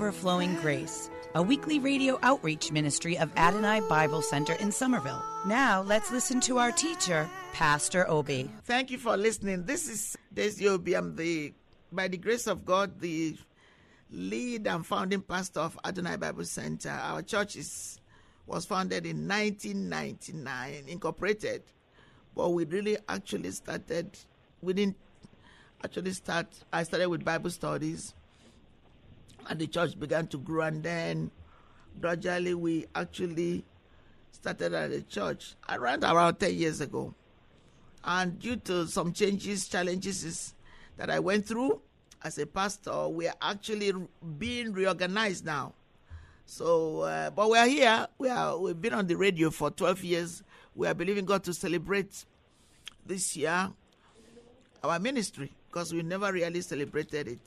Overflowing Grace, a weekly radio outreach ministry of Adonai Bible Center in Somerville. Now, let's listen to our teacher, Pastor Obi. Thank you for listening. This is Desi Obi. I'm the, by the grace of God, the lead and founding pastor of Adonai Bible Center. Our church is was founded in 1999, incorporated, but we really actually started. We didn't actually start. I started with Bible studies, and the church began to grow, and then gradually we actually started at a church around around 10 years ago. And due to some changes, challenges that I went through as a pastor, we are actually being reorganized now. So, uh, but we are here. We are. We've been on the radio for 12 years. We are believing God to celebrate this year our ministry because we never really celebrated it.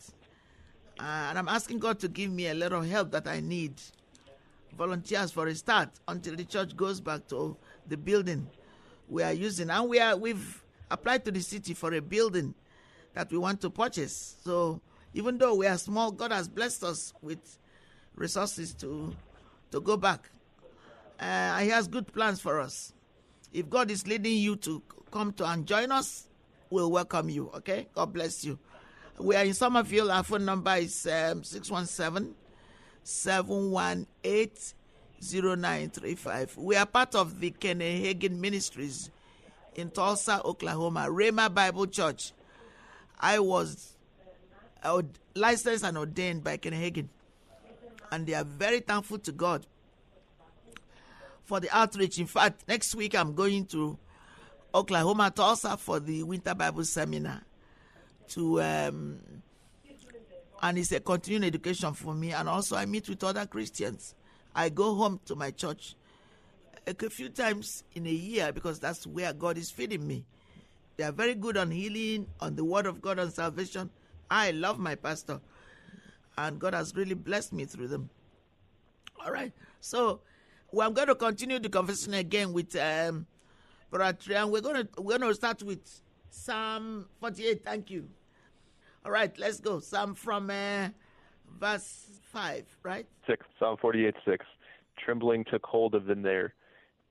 Uh, and I'm asking God to give me a little help that I need. Volunteers for a start until the church goes back to the building we are using, and we are we've applied to the city for a building that we want to purchase. So even though we are small, God has blessed us with resources to to go back. Uh, He has good plans for us. If God is leading you to come to and join us, we'll welcome you. Okay, God bless you. We are in Somerville. Our phone number is um, 617 718 0935. We are part of the Hagin Ministries in Tulsa, Oklahoma, Rhema Bible Church. I was licensed and ordained by Hagin, and they are very thankful to God for the outreach. In fact, next week I'm going to Oklahoma, Tulsa for the Winter Bible Seminar to um, and it's a continuing education for me. And also, I meet with other Christians. I go home to my church a few times in a year because that's where God is feeding me. They are very good on healing, on the Word of God, on salvation. I love my pastor, and God has really blessed me through them. All right, so well, I'm going to continue the conversation again with um, Brother. We're going to we're going to start with Psalm 48. Thank you. All right, let's go. Psalm from uh, verse 5, right? 6, Psalm 48, 6. Trembling took hold of them there,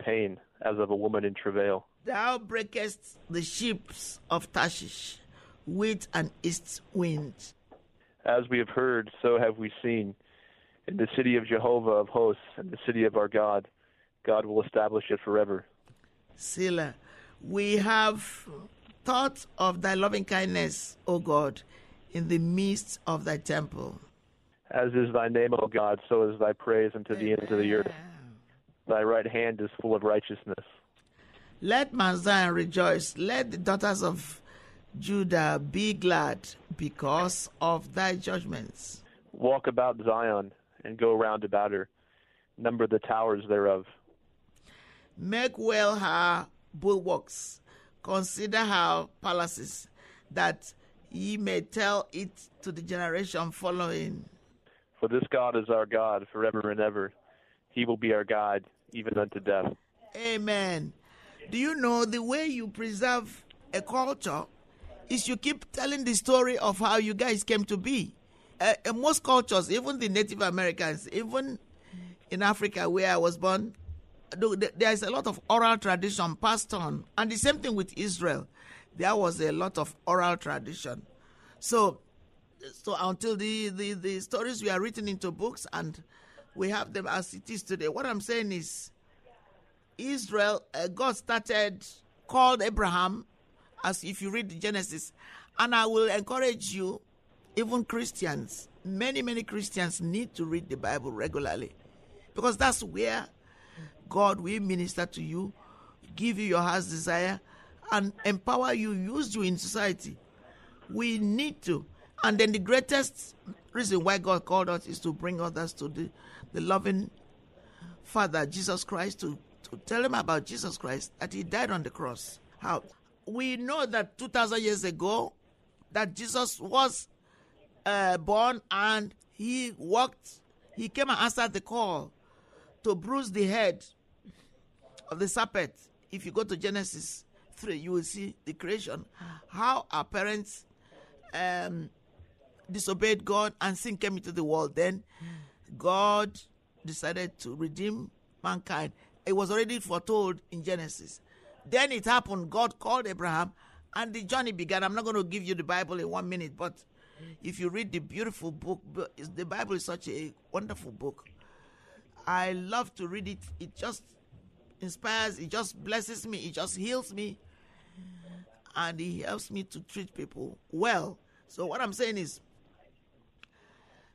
pain as of a woman in travail. Thou breakest the ships of Tarshish with an east wind. As we have heard, so have we seen. In the city of Jehovah of hosts, and the city of our God, God will establish it forever. Selah. We have thought of thy loving kindness, O God, in the midst of thy temple. As is thy name, O God, so is thy praise unto the ends of the earth. Thy right hand is full of righteousness. Let Mount Zion rejoice. Let the daughters of Judah be glad because of thy judgments. Walk about Zion and go round about her. Number the towers thereof. Make well her bulwarks. Consider her palaces, that ye may tell it to the generation following. For this God is our God forever and ever. He will be our guide, even unto death. Amen. Do you know the way you preserve a culture is you keep telling the story of how you guys came to be. Uh, in most cultures, even the Native Americans, even in Africa where I was born, th- th- there is a lot of oral tradition passed on. And the same thing with Israel. There was a lot of oral tradition. So, so until the, the, the stories were written into books and we have them as it is today, what I'm saying is Israel, uh, God started, called Abraham, as if you read Genesis, and I will encourage you, even Christians, many, many Christians need to read the Bible regularly because that's where God will minister to you, give you your heart's desire, and empower you, use you in society. We need to. And then the greatest reason why God called us is to bring others to the, the loving Father, Jesus Christ, to, to tell them about Jesus Christ, that He died on the cross. How? We know that 2,000 years ago, that Jesus was uh, born and He walked, He came and answered the call to bruise the head of the serpent. If you go to Genesis 3, you will see the creation, how our parents um, disobeyed God and sin came into the world. Then God decided to redeem mankind. It was already foretold in Genesis. Then it happened. God called Abraham and the journey began. I'm not going to give you the Bible in one minute, but if you read the beautiful book, the Bible is such a wonderful book. I love to read it. It just inspires, it just blesses me, it just heals me, and he helps me to treat people well. So what I'm saying is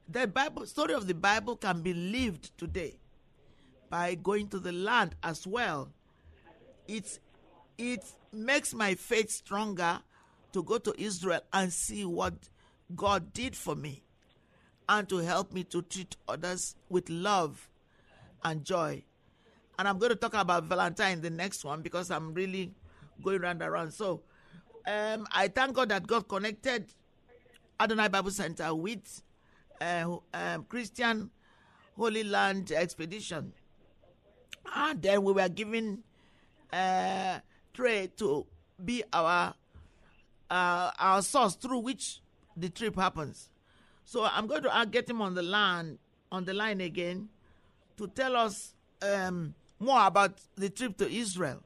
the Bible story of the Bible can be lived today by going to the land as well. It's it makes my faith stronger to go to Israel and see what God did for me and to help me to treat others with love and joy. And I'm going to talk about Valentine the next one because I'm really going round and around. So um, I thank God that God connected Adonai Bible Center with uh, um, Christian Holy Land Expedition. And then we were given uh, Trey to be our uh, our source through which the trip happens. So I'm going to get him on the line on the line again to tell us um, more about the trip to Israel.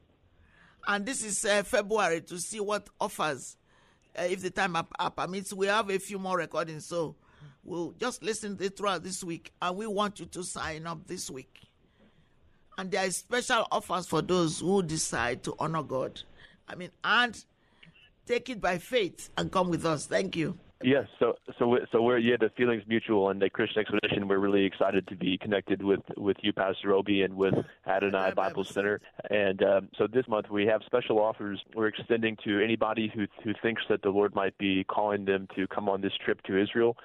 And this is uh, February to see what offers, uh, if the time up permits. We have a few more recordings, so we'll just listen to it throughout this week. And we want you to sign up this week. And there are special offers for those who decide to honor God. I mean, and take it by faith and come with us. Thank you. Yes, so so so we're yeah the feelings mutual and the Christian Expedition. We're really excited to be connected with with you, Pastor Obi, and with Adonai Bible Center. And um, so this month we have special offers. We're extending to anybody who who thinks that the Lord might be calling them to come on this trip to Israel.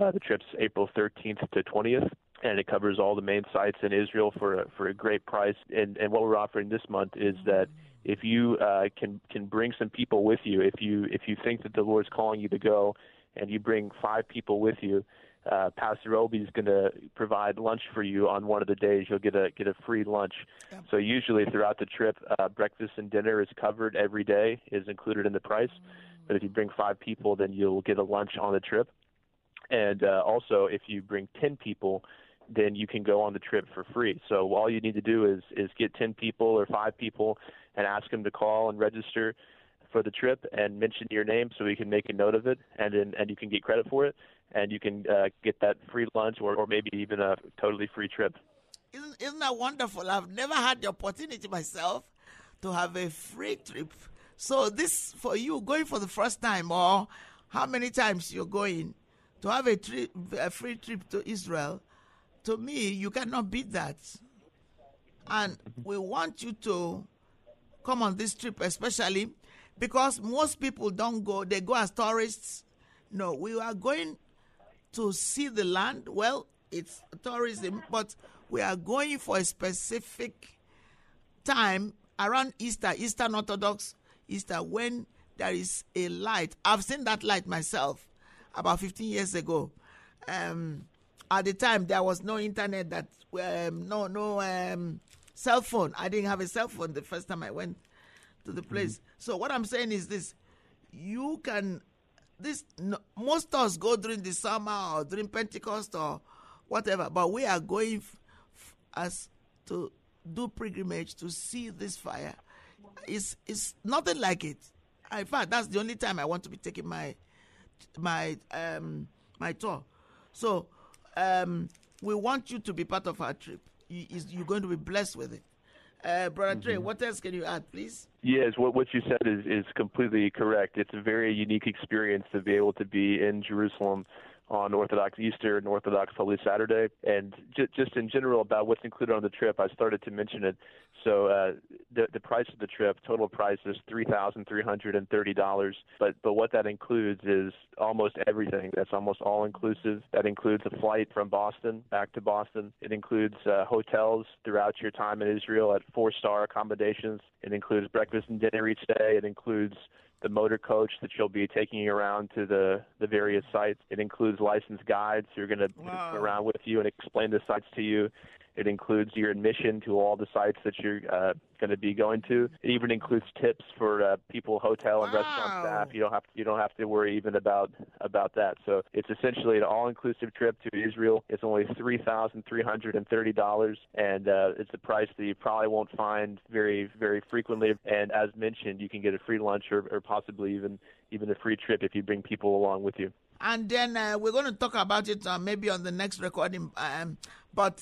Uh, the trip's April 13th to 20th and it covers all the main sites in Israel for a, for a great price. And and what we're offering this month is that if you uh, can can bring some people with you, if you if you think that the Lord's calling you to go, and you bring five people with you, uh, Pastor Obi is going to provide lunch for you on one of the days. You'll get a get a free lunch. So usually throughout the trip, uh, breakfast and dinner is covered every day, is included in the price. But if you bring five people, then you'll get a lunch on the trip. And uh, also, if you bring ten people, then you can go on the trip for free. So all you need to do is is get ten people or five people and ask them to call and register for the trip and mention your name so we can make a note of it and then and you can get credit for it and you can uh, get that free lunch or, or maybe even a totally free trip. Isn't, isn't that wonderful? I've never had the opportunity myself to have a free trip. So this for you going for the first time or how many times you're going to have a, a free trip to Israel. To me, you cannot beat that. And we want you to come on this trip, especially because most people don't go, they go as tourists. No, we are going to see the land. Well, it's tourism, but we are going for a specific time around Easter, Eastern Orthodox Easter, when there is a light. I've seen that light myself about 15 years ago. Um, at the time, there was no internet, that um, no no um, cell phone. I didn't have a cell phone the first time I went to the place. Mm-hmm. So what I'm saying is this: you can this no, most of us go during the summer or during Pentecost or whatever, but we are going f- f- as to do pilgrimage to see this fire. It's it's nothing like it. In fact, that's the only time I want to be taking my my um my tour. So um, we want you to be part of our trip. You, you're going to be blessed with it. Uh, Brother mm-hmm. Trey, what else can you add, please? Yes, what what you said is is completely correct. It's a very unique experience to be able to be in Jerusalem on Orthodox Easter and Orthodox Holy Saturday. And j- just in general about what's included on the trip, I started to mention it. So uh, the the price of the trip, total price is three thousand three hundred and thirty dollars. But but what that includes is almost everything. That's almost all inclusive. That includes a flight from Boston back to Boston. It includes uh, hotels throughout your time in Israel at four star accommodations. It includes breakfast and dinner each day. It includes the motor coach that you'll be taking you around to the, the various sites. It includes licensed guides who are going to Wow. around with you and explain the sites to you. It includes your admission to all the sites that you're uh, going to be going to. It even includes tips for uh, people, hotel and restaurant staff. You don't have to, you don't have to worry even about about that. So it's essentially an all-inclusive trip to Israel. It's only three thousand three hundred and thirty dollars, and uh, it's a price that you probably won't find very very frequently. And as mentioned, you can get a free lunch or, or possibly even even a free trip if you bring people along with you. and then uh, we're going to talk about it uh, maybe on the next recording. Um, but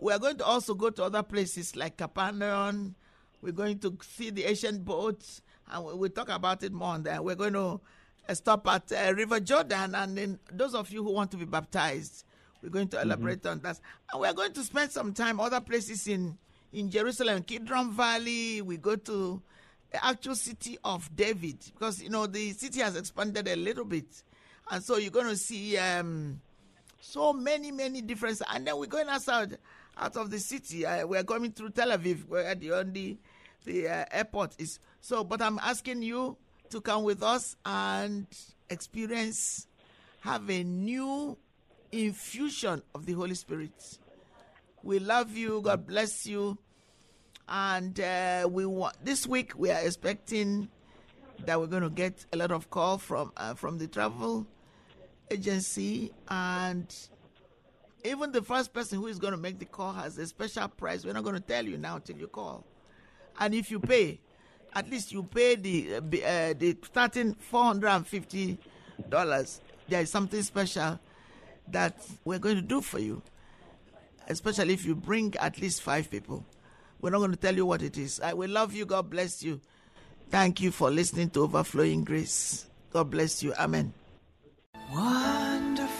we're going to also go to other places like Capernaum. We're going to see the ancient boats, and we- we'll talk about it more on there. We're going to uh, stop at uh, River Jordan, and then those of you who want to be baptized, we're going to elaborate on that. And we're going to spend some time other places in in Jerusalem, Kidron Valley. We go to the actual city of David because you know the city has expanded a little bit, and so you're going to see um, so many many differences. And then we're going outside out of the city. Uh, we're coming through Tel Aviv, where the only the uh, airport is. So, but I'm asking you to come with us and experience, have a new infusion of the Holy Spirit. We love you. God bless you. And uh, we want this week we are expecting that we're going to get a lot of call from uh, from the travel agency and even the first person who is going to make the call has a special price. We're not going to tell you now till you call. And if you pay, at least you pay the uh, b- uh, the starting four hundred and fifty dollars. There is something special that we're going to do for you, especially if you bring at least five people. We're not going to tell you what it is. I will love you. God bless you. Thank you for listening to Overflowing Grace. God bless you. Amen. Wonderful,